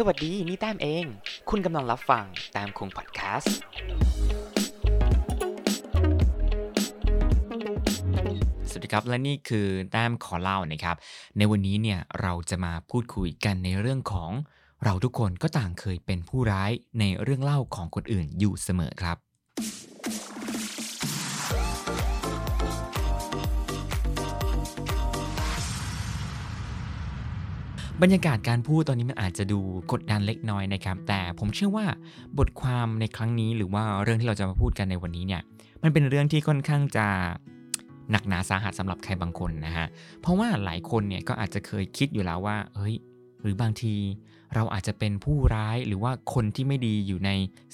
สวัสดีนี่แต้มเอง คุณกำลังรับฟังแต้มคงพอดแคสต์สวัสดีครับและนี่คือแต้มขอเล่านะครับ ในวันนี้เนี่ยเราจะมาพูดคุยกันในเรื่องของเราทุกคนก็ต่างเคยเป็นผู้ร้ายในเรื่องเล่าของคนอื่นอยู่เสมอครับ บรรยากาศการพูดตอนนี้มันอาจจะดูกดดันเล็กน้อยนะครับ แต่ผมเชื่อว่าบทความในครั้งนี้หรือว่าเรื่องที่เราจะมาพูดกันในวันนี้เนี่ย มันเป็นเรื่องที่ค่อนข้างจะหนักหนาสาหัสสำหรับใครบางคนนะฮะ เพราะว่าหลายคนเนี่ยก็อาจจะเคยคิดอยู่แล้วว่า เฮ้ย หรือบางทีเราอาจจะเป็นผู้ร้ายหรือว่าคนที่ไม่ดีอยู่ใน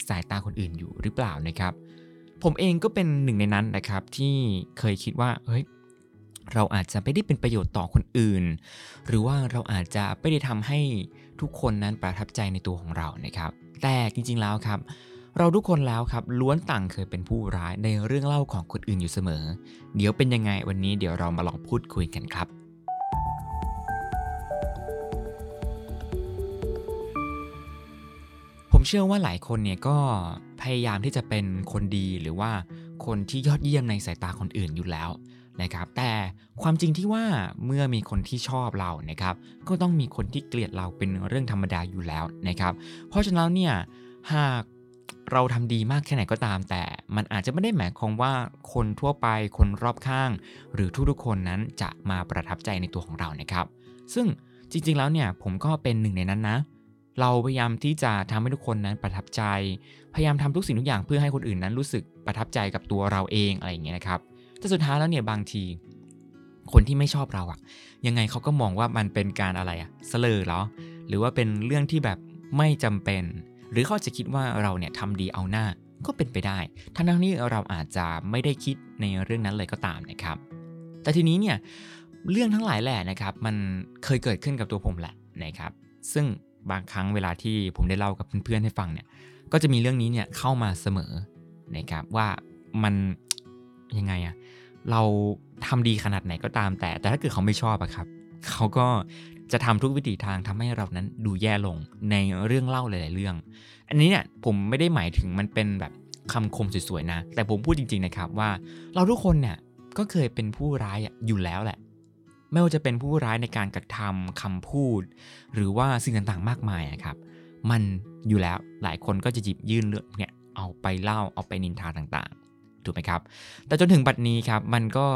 สายตาคนอื่นอยู่หรือเปล่านะครับ ผมเองก็เป็นหนึ่งในนั้นนะครับที่เคยคิดว่า เฮ้ย เราอาจจะไม่ได้เป็นประโยชน์ต่อคนอื่น หรือว่าเราอาจจะไม่ได้ทำให้ทุกคนนั้นประทับใจในตัวของเรานะครับ แต่จริงๆแล้วครับ เราทุกคนแล้วครับล้วนต่างเคยเป็นผู้ร้ายในเรื่องเล่าของคนอื่นอยู่เสมอ เดี๋ยวเป็นยังไงวันนี้เดี๋ยวเรามาลองพูดคุยกันครับผมเชื่อว่าหลายคนเนี่ยก็พยายามที่จะเป็นคนดีหรือว่า คนที่ยอดเยี่ยมในสายตาคนอื่นอยู่แล้วนะครับแต่ความจริงที่ว่าเมื่อมีคนที่ชอบเรานะครับก็ต้องมีคนที่เกลียดเราเป็นเรื่องธรรมดาอยู่แล้วนะครับ เพราะฉะนั้นเนี่ยหากเราทำดีมากแค่ไหนก็ตาม แต่มันอาจจะไม่ได้หมายความว่าคนทั่วไปคนรอบข้าง หรือทุกๆคนนั้นจะมาประทับใจในตัวของเรานะครับ ซึ่งจริงๆแล้วเนี่ยผมก็เป็นหนึ่งในนั้นนะ เราพยายามที่จะทำให้ทุกคนนั้นประทับใจ พยายามทำทุกสิ่งทุกอย่างเพื่อให้คนอื่นนั้นรู้สึกประทับใจกับตัวเราเองอะไรอย่างเงี้ยนะครับ แต่สุดท้ายแล้วเนี่ยบางที คนที่ไม่ชอบเราอะยังไงเขาก็มองว่ามันเป็นการอะไรอะเสลอเหรอ หรือว่าเป็นเรื่องที่แบบไม่จำเป็น หรือเขาจะคิดว่าเราเนี่ยทำดีเอาหน้าก็เป็นไปได้ทั้งทั้งนี้เราอาจจะไม่ได้คิดในเรื่องนั้นเลยก็ตามนะครับ แต่ทีนี้เนี่ยเรื่องทั้งหลายแหละนะครับ มันเคยเกิดขึ้นกับตัวผมแหละนะครับ ซึ่ง บางครั้งเวลาที่ผมได้เล่ากับเพื่อนๆให้ฟังเนี่ย ก็จะมีเรื่องนี้เนี่ยเข้ามาเสมอนะครับว่ามันยังไงอะเราทำดีขนาดไหนก็ตามแต่ แต่ถ้าเกิดเขาไม่ชอบอะครับ เขาก็จะทำทุกวิถีทางทำให้เรานั้นดูแย่ลงในเรื่องเล่าหลาย ๆ เรื่อง อันนี้เนี่ยผมไม่ได้หมายถึงมันเป็นแบบคำคมสวย ๆ นะ แต่ผมพูดจริง ๆ นะครับว่าเราทุกคนเนี่ยก็เคยเป็นผู้ร้ายอยู่แล้วแหละ ไม่ว่าจะเป็นผู้ร้ายในการกระทำคำพูด หรือว่าสิ่งต่างๆมากมายนะครับ มันอยู่แล้วหลายคนก็จะหยิบยื่นเรื่องเนี่ยเอาไปเล่าเอาไปนินทาต่างๆ ถูกไหมครับ แต่จนถึงบัดนี้ครับมันก็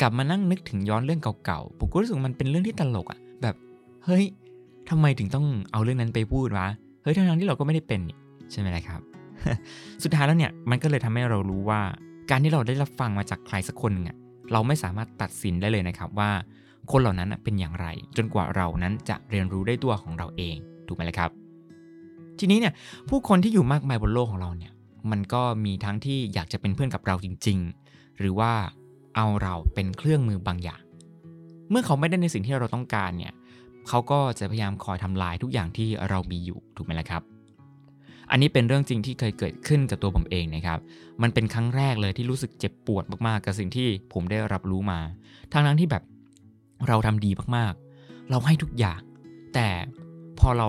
กลับมานั่งนึกถึงย้อนเรื่องเก่าๆผมก็รู้สึกมันเป็นเรื่องที่ตลกอะแบบเฮ้ยทำไมถึงต้องเอาเรื่องนั้นไปพูดวะเฮ้ยทั้งๆที่เราก็ไม่ได้เป็นใช่ไหมล่ะครับ สุดท้ายแล้วเนี่ยมันก็เลยทำให้เรารู้ว่าการที่เราได้รับฟังมาจากใครสักคนนึงอะ เราไม่สามารถตัดสินได้เลยนะครับว่า คนเหล่านั้นเป็นอย่างไร จนกว่าเรานั้นจะเรียนรู้ได้ตัวของเราเองถูกไหมล่ะครับ ทีนี้เนี่ยผู้คนที่อยู่มากมายบนโลกของเราเนี่ยมันก็มีทั้งที่อยากจะเป็นเพื่อนกับเราจริง ๆ หรือว่าเอาเราเป็นเครื่องมือบางอย่าง เมื่อเขาไม่ได้ในสิ่งที่เราต้องการเนี่ยเขาก็จะพยายามคอยทำลายทุกอย่างที่เรามีอยู่ถูกไหมล่ะครับ อันนี้เป็นเรื่องจริงที่เคยเกิดขึ้นกับตัวผมเองนะครับ มันเป็นครั้งแรกเลยที่รู้สึกเจ็บปวดมากๆ กับสิ่งที่ผมได้รับรู้มา ทั้งนั้นที่แบบเราทำดีมากๆ เราให้ทุกอย่าง แต่พอเรา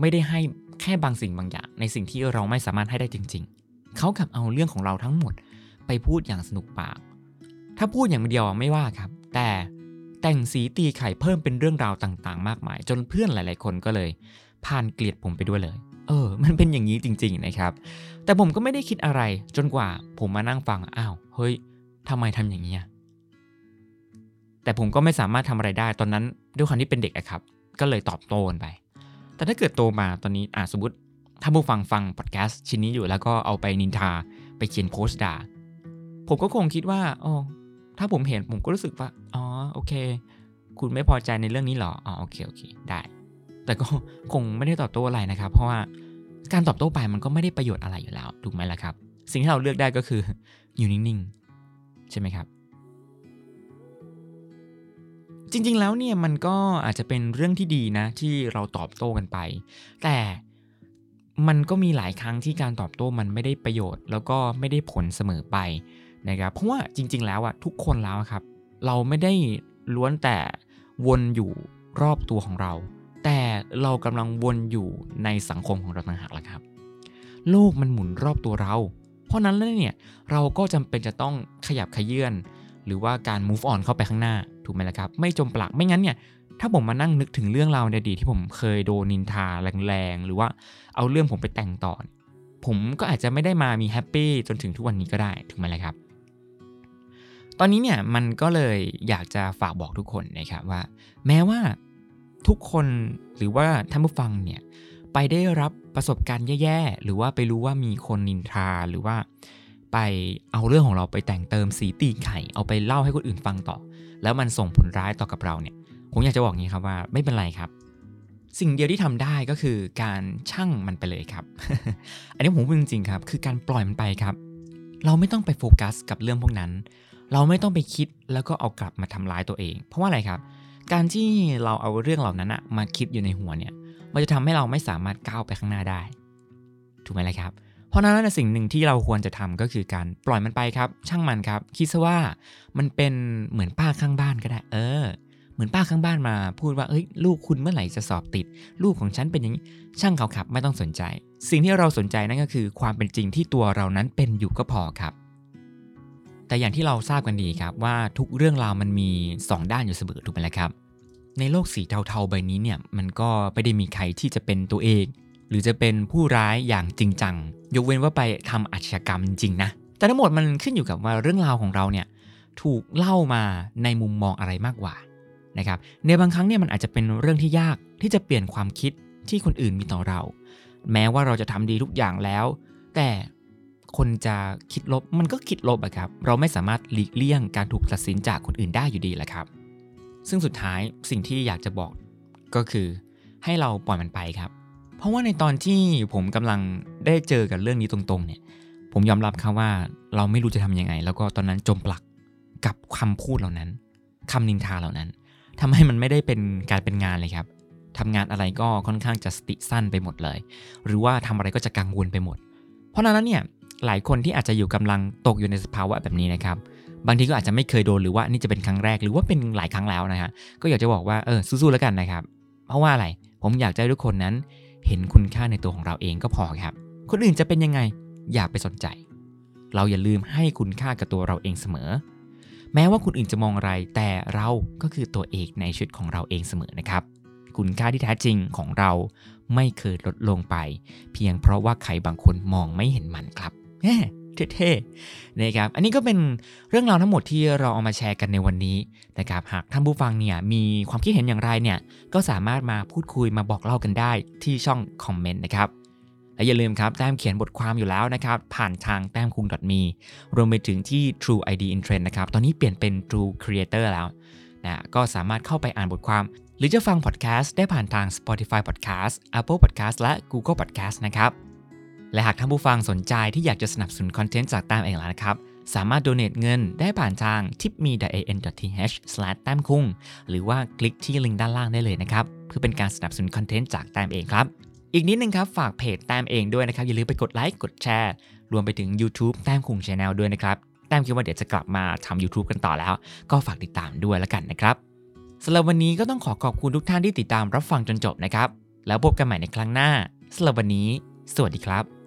ไม่ได้ให้แค่บางสิ่งบางอย่าง ในสิ่งที่เราไม่สามารถให้ได้จริง ๆ เขากลับเอาเรื่องของเราทั้งหมดไปพูดอย่างสนุกปาก ถ้าพูดอย่างเดียวไม่ว่าครับ แต่แต่งสีตีไข่เพิ่มเป็นเรื่องราวต่างๆ มากมาย จนเพื่อนหลาย ๆ คนก็เลยผ่านเกลียดผมไปด้วยเลย เออ มันเป็นอย่างนี้จริง ๆนะครับ แต่ผมก็ไม่ได้คิดอะไรจนกว่าผมมานั่งฟังอ้าวเฮ้ยทำไมทำอย่างนี้แต่ผมก็ไม่สามารถทำอะไรได้ ตอนนั้นด้วยความที่เป็นเด็กอะครับ ก็เลยตอบโต้ไป แต่ถ้าเกิดโตมาตอนนี้อ่าสมมติถ้าผู้ฟังฟังพอดแคสต์ชิ้นนี้อยู่แล้วก็เอาไปนินทาไปเขียนโพสต์ด่า ผมก็คงคิดว่าอ๋อถ้าผมเห็นผมก็รู้สึกว่า อ๋อ โอเค คุณไม่พอใจในเรื่องนี้หรอ อ๋อ โอเค โอเค ได้ แต่ก็คงไม่ได้ตอบโต้อะไรนะครับ เพราะว่าการตอบโต้ไปมันก็ไม่ได้ประโยชน์อะไรอยู่แล้วถูกไหมล่ะครับ สิ่งที่เราเลือกได้ก็คืออยู่นิ่งๆ ใช่ไหมครับ จริงๆแล้วเนี่ยมันก็อาจจะเป็นเรื่องที่ดีนะ ที่เราตอบโต้กันไป แต่มันก็มีหลายครั้งที่การตอบโต้มันไม่ได้ประโยชน์ แล้วก็ไม่ได้ผลเสมอไปนะครับ เพราะว่าจริง ๆ แล้วอะทุกคนแล้วครับ เราไม่ได้ล้วนแต่วนอยู่รอบตัวของเรา แต่เรากำลังวนอยู่ในสังคมของเราต่างหากละครับ โลกมันหมุนรอบตัวเรา เพราะนั้นแล้วเนี่ยเราก็จำเป็นจะต้องขยับขยื่นหรือว่าการ move on เข้าไปข้างหน้าถูกไหมล่ะครับ ไม่จมปลักไม่งั้นเนี่ยถ้าผมมานั่งนึกถึงเรื่องราวในอดีตที่ผมเคยโดนนินทาแรงๆ หรือว่าเอาเรื่องผมไปแต่งต่อ ผมก็อาจจะไม่ได้มามีแฮปปี้จนถึงทุกวันนี้ก็ได้ถูกไหมล่ะครับ ตอนนี้เนี่ยมันก็เลยอยากจะฝากบอกทุกคนนะครับว่า แม้ว่า ทุกคนหรือว่าท่านผู้ฟังเนี่ยไปได้รับประสบการณ์แย่ๆ หรือว่าไปรู้ว่ามีคนนินทาหรือว่า ไปเอาเรื่องของเราไปแต่งเติมสีตีไข่ เอาไปเล่าให้คนอื่นฟังต่อ แล้วมันส่งผลร้ายต่อกับเราเนี่ยผมอยากจะบอกงี้ครับว่าไม่เป็นไรครับ สิ่งเดียวที่ทำได้ก็คือการชั่งมันไปเลยครับ อันนี้ผมพูดจริงๆครับ คือการปล่อยมันไปครับ เราไม่ต้องไปโฟกัสกับเรื่องพวกนั้น เราไม่ต้องไปคิดแล้วก็เอากลับมาทำร้ายตัวเอง เพราะว่าอะไรครับ การที่เราเอาเรื่องเหล่านั้นอะมาคิดอยู่ในหัวเนี่ย มันจะทำให้เราไม่สามารถก้าวไปข้างหน้าได้ ถูกไหมล่ะครับ เพราะนั้นสิ่งหนึ่งที่เราควรจะทำก็คือการปล่อยมันไปครับ ช่างมันครับ คิดซะว่ามันเป็นเหมือนป้าข้างบ้านก็ได้ เออ เหมือนป้าข้างบ้านมา พูดว่าเอ้ยลูกคุณเมื่อไหร่จะสอบติด ลูกของฉันเป็นอย่างนี้ ช่างเขาขับ ไม่ต้องสนใจ สิ่งที่เราสนใจนั่นก็คือ ความเป็นจริงที่ตัวเรานั้นเป็นอยู่ก็พอครับ แต่อย่างที่เราทราบกันดีครับว่าทุกเรื่องราวมันมี 2 ด้านอยู่เสมอถูกไหมล่ะครับ ในโลกสีเทาๆใบนี้เนี่ยมันก็ไม่ได้มีใครที่จะเป็นตัวเอง หรือจะเป็นผู้ร้ายอย่างจริงจัง ยกเว้นว่าไปทำอาชญากรรมจริงๆนะ แต่ทั้งหมดมันขึ้นอยู่กับว่าเรื่องราวของเราเนี่ยถูกเล่ามาในมุมมองอะไรมากกว่านะครับ ในบางครั้งเนี่ยมันอาจจะเป็นเรื่องที่ยากที่จะเปลี่ยนความคิดที่คนอื่นมีต่อเรา แม้ว่าเราจะทำดีทุกอย่างแล้ว แต่ คนจะคิดลบมันก็คิดลบอะครับ เราไม่สามารถหลีกเลี่ยงการถูกตัดสินจากคนอื่นได้อยู่ดีแหละครับ ซึ่งสุดท้ายสิ่งที่อยากจะบอกก็คือให้เราปล่อยมันไปครับ เพราะว่าในตอนที่ผมกำลังได้เจอกับเรื่องนี้ตรงๆเนี่ย ผมยอมรับครับว่าเราไม่รู้จะทำยังไง แล้วก็ตอนนั้นจมปลักกับคำพูดเหล่านั้นคำนินทาเหล่านั้นทำให้มันไม่ได้เป็นการเป็นงานเลยครับทำงานอะไรก็ค่อนข้างจะสติสั้นไปหมดเลย หรือว่าทำอะไรก็จะกังวลไปหมด เพราะนั้นเนี่ย หลายคนที่อาจจะอยู่กำลังตกอยู่ในสภาวะแบบนี้นะครับ บางทีก็อาจจะไม่เคยโดนหรือว่านี่จะเป็นครั้งแรกหรือว่าเป็นหลายครั้งแล้วนะฮะก็อยากจะบอกว่าเออสู้ๆแล้วกันนะครับ เพราะว่าอะไรผมอยากให้ทุกคนนั้น เห็นคุณค่าในตัวของเราเองก็พอครับ คนอื่นจะเป็นยังไงอย่าไปสนใจ เราอย่าลืมให้คุณค่ากับตัวเราเองเสมอ แม้ว่าคนอื่นจะมองอะไร แต่เราก็คือตัวเอกในชีวิตของเราเองเสมอนะครับคุณค่าที่แท้จริงของเราไม่เคยลดลงไป เพียงเพราะว่าใครบางคนมองไม่เห็นมันครับ เท่ๆนะครับ อันนี้ก็เป็นเรื่องราวทั้งหมดที่เราเอามาแชร์กันในวันนี้นะครับ หากท่านผู้ฟังเนี่ยมีความคิดเห็นอย่างไรเนี่ย ก็สามารถมาพูดคุยมาบอกเล่ากันได้ที่ช่องคอมเมนต์นะครับ และอย่าลืมครับ แต้มเขียนบทความอยู่แล้วนะครับ ผ่านทางแต้มคุง .me รวมไปถึงที่ True ID in Trend นะครับ ตอนนี้เปลี่ยนเป็น True Creator แล้วนะ ก็สามารถเข้าไปอ่านบทความ หรือจะฟังพอดแคสต์ได้ผ่านทาง Spotify Podcast Apple Podcast และ Google Podcast นะครับ และหากท่านผู้ฟังสนใจที่อยากจะสนับสนุนคอนเทนต์จากแต้มเองแล้วนะครับสามารถโดเน a t เงินได้ผ่านทาง tipme.an.th แต้มคุ้งหรือว่าคลิกที่ลิงก์ด้านล่างได้เลยนะครับ เพื่อเป็นการสนับสนุนคอนเทนต์จากแต้มเองครับ อีกนิดนึงครับ ฝากเพจแต้มเองด้วยนะครับ อย่าลืมไปกดไลค์กดแชร์ รวมไปถึง YouTube แต้มคุง channel ด้วยนะครับ แต้มคิดว่าเดี๋ยวจะกลับมาทำ YouTube กันต่อแล้ว ก็ฝากติดตามด้วยแล้วกันนะครับสำหรับวันนี้ก็ต้องขอขอบคุณทุกท่านที่ติดตามรับฟังจนจบนะครับแล้วพบกันใหม่ในครั้งหน้าสำหรับวันนี้ สวัสดีครับ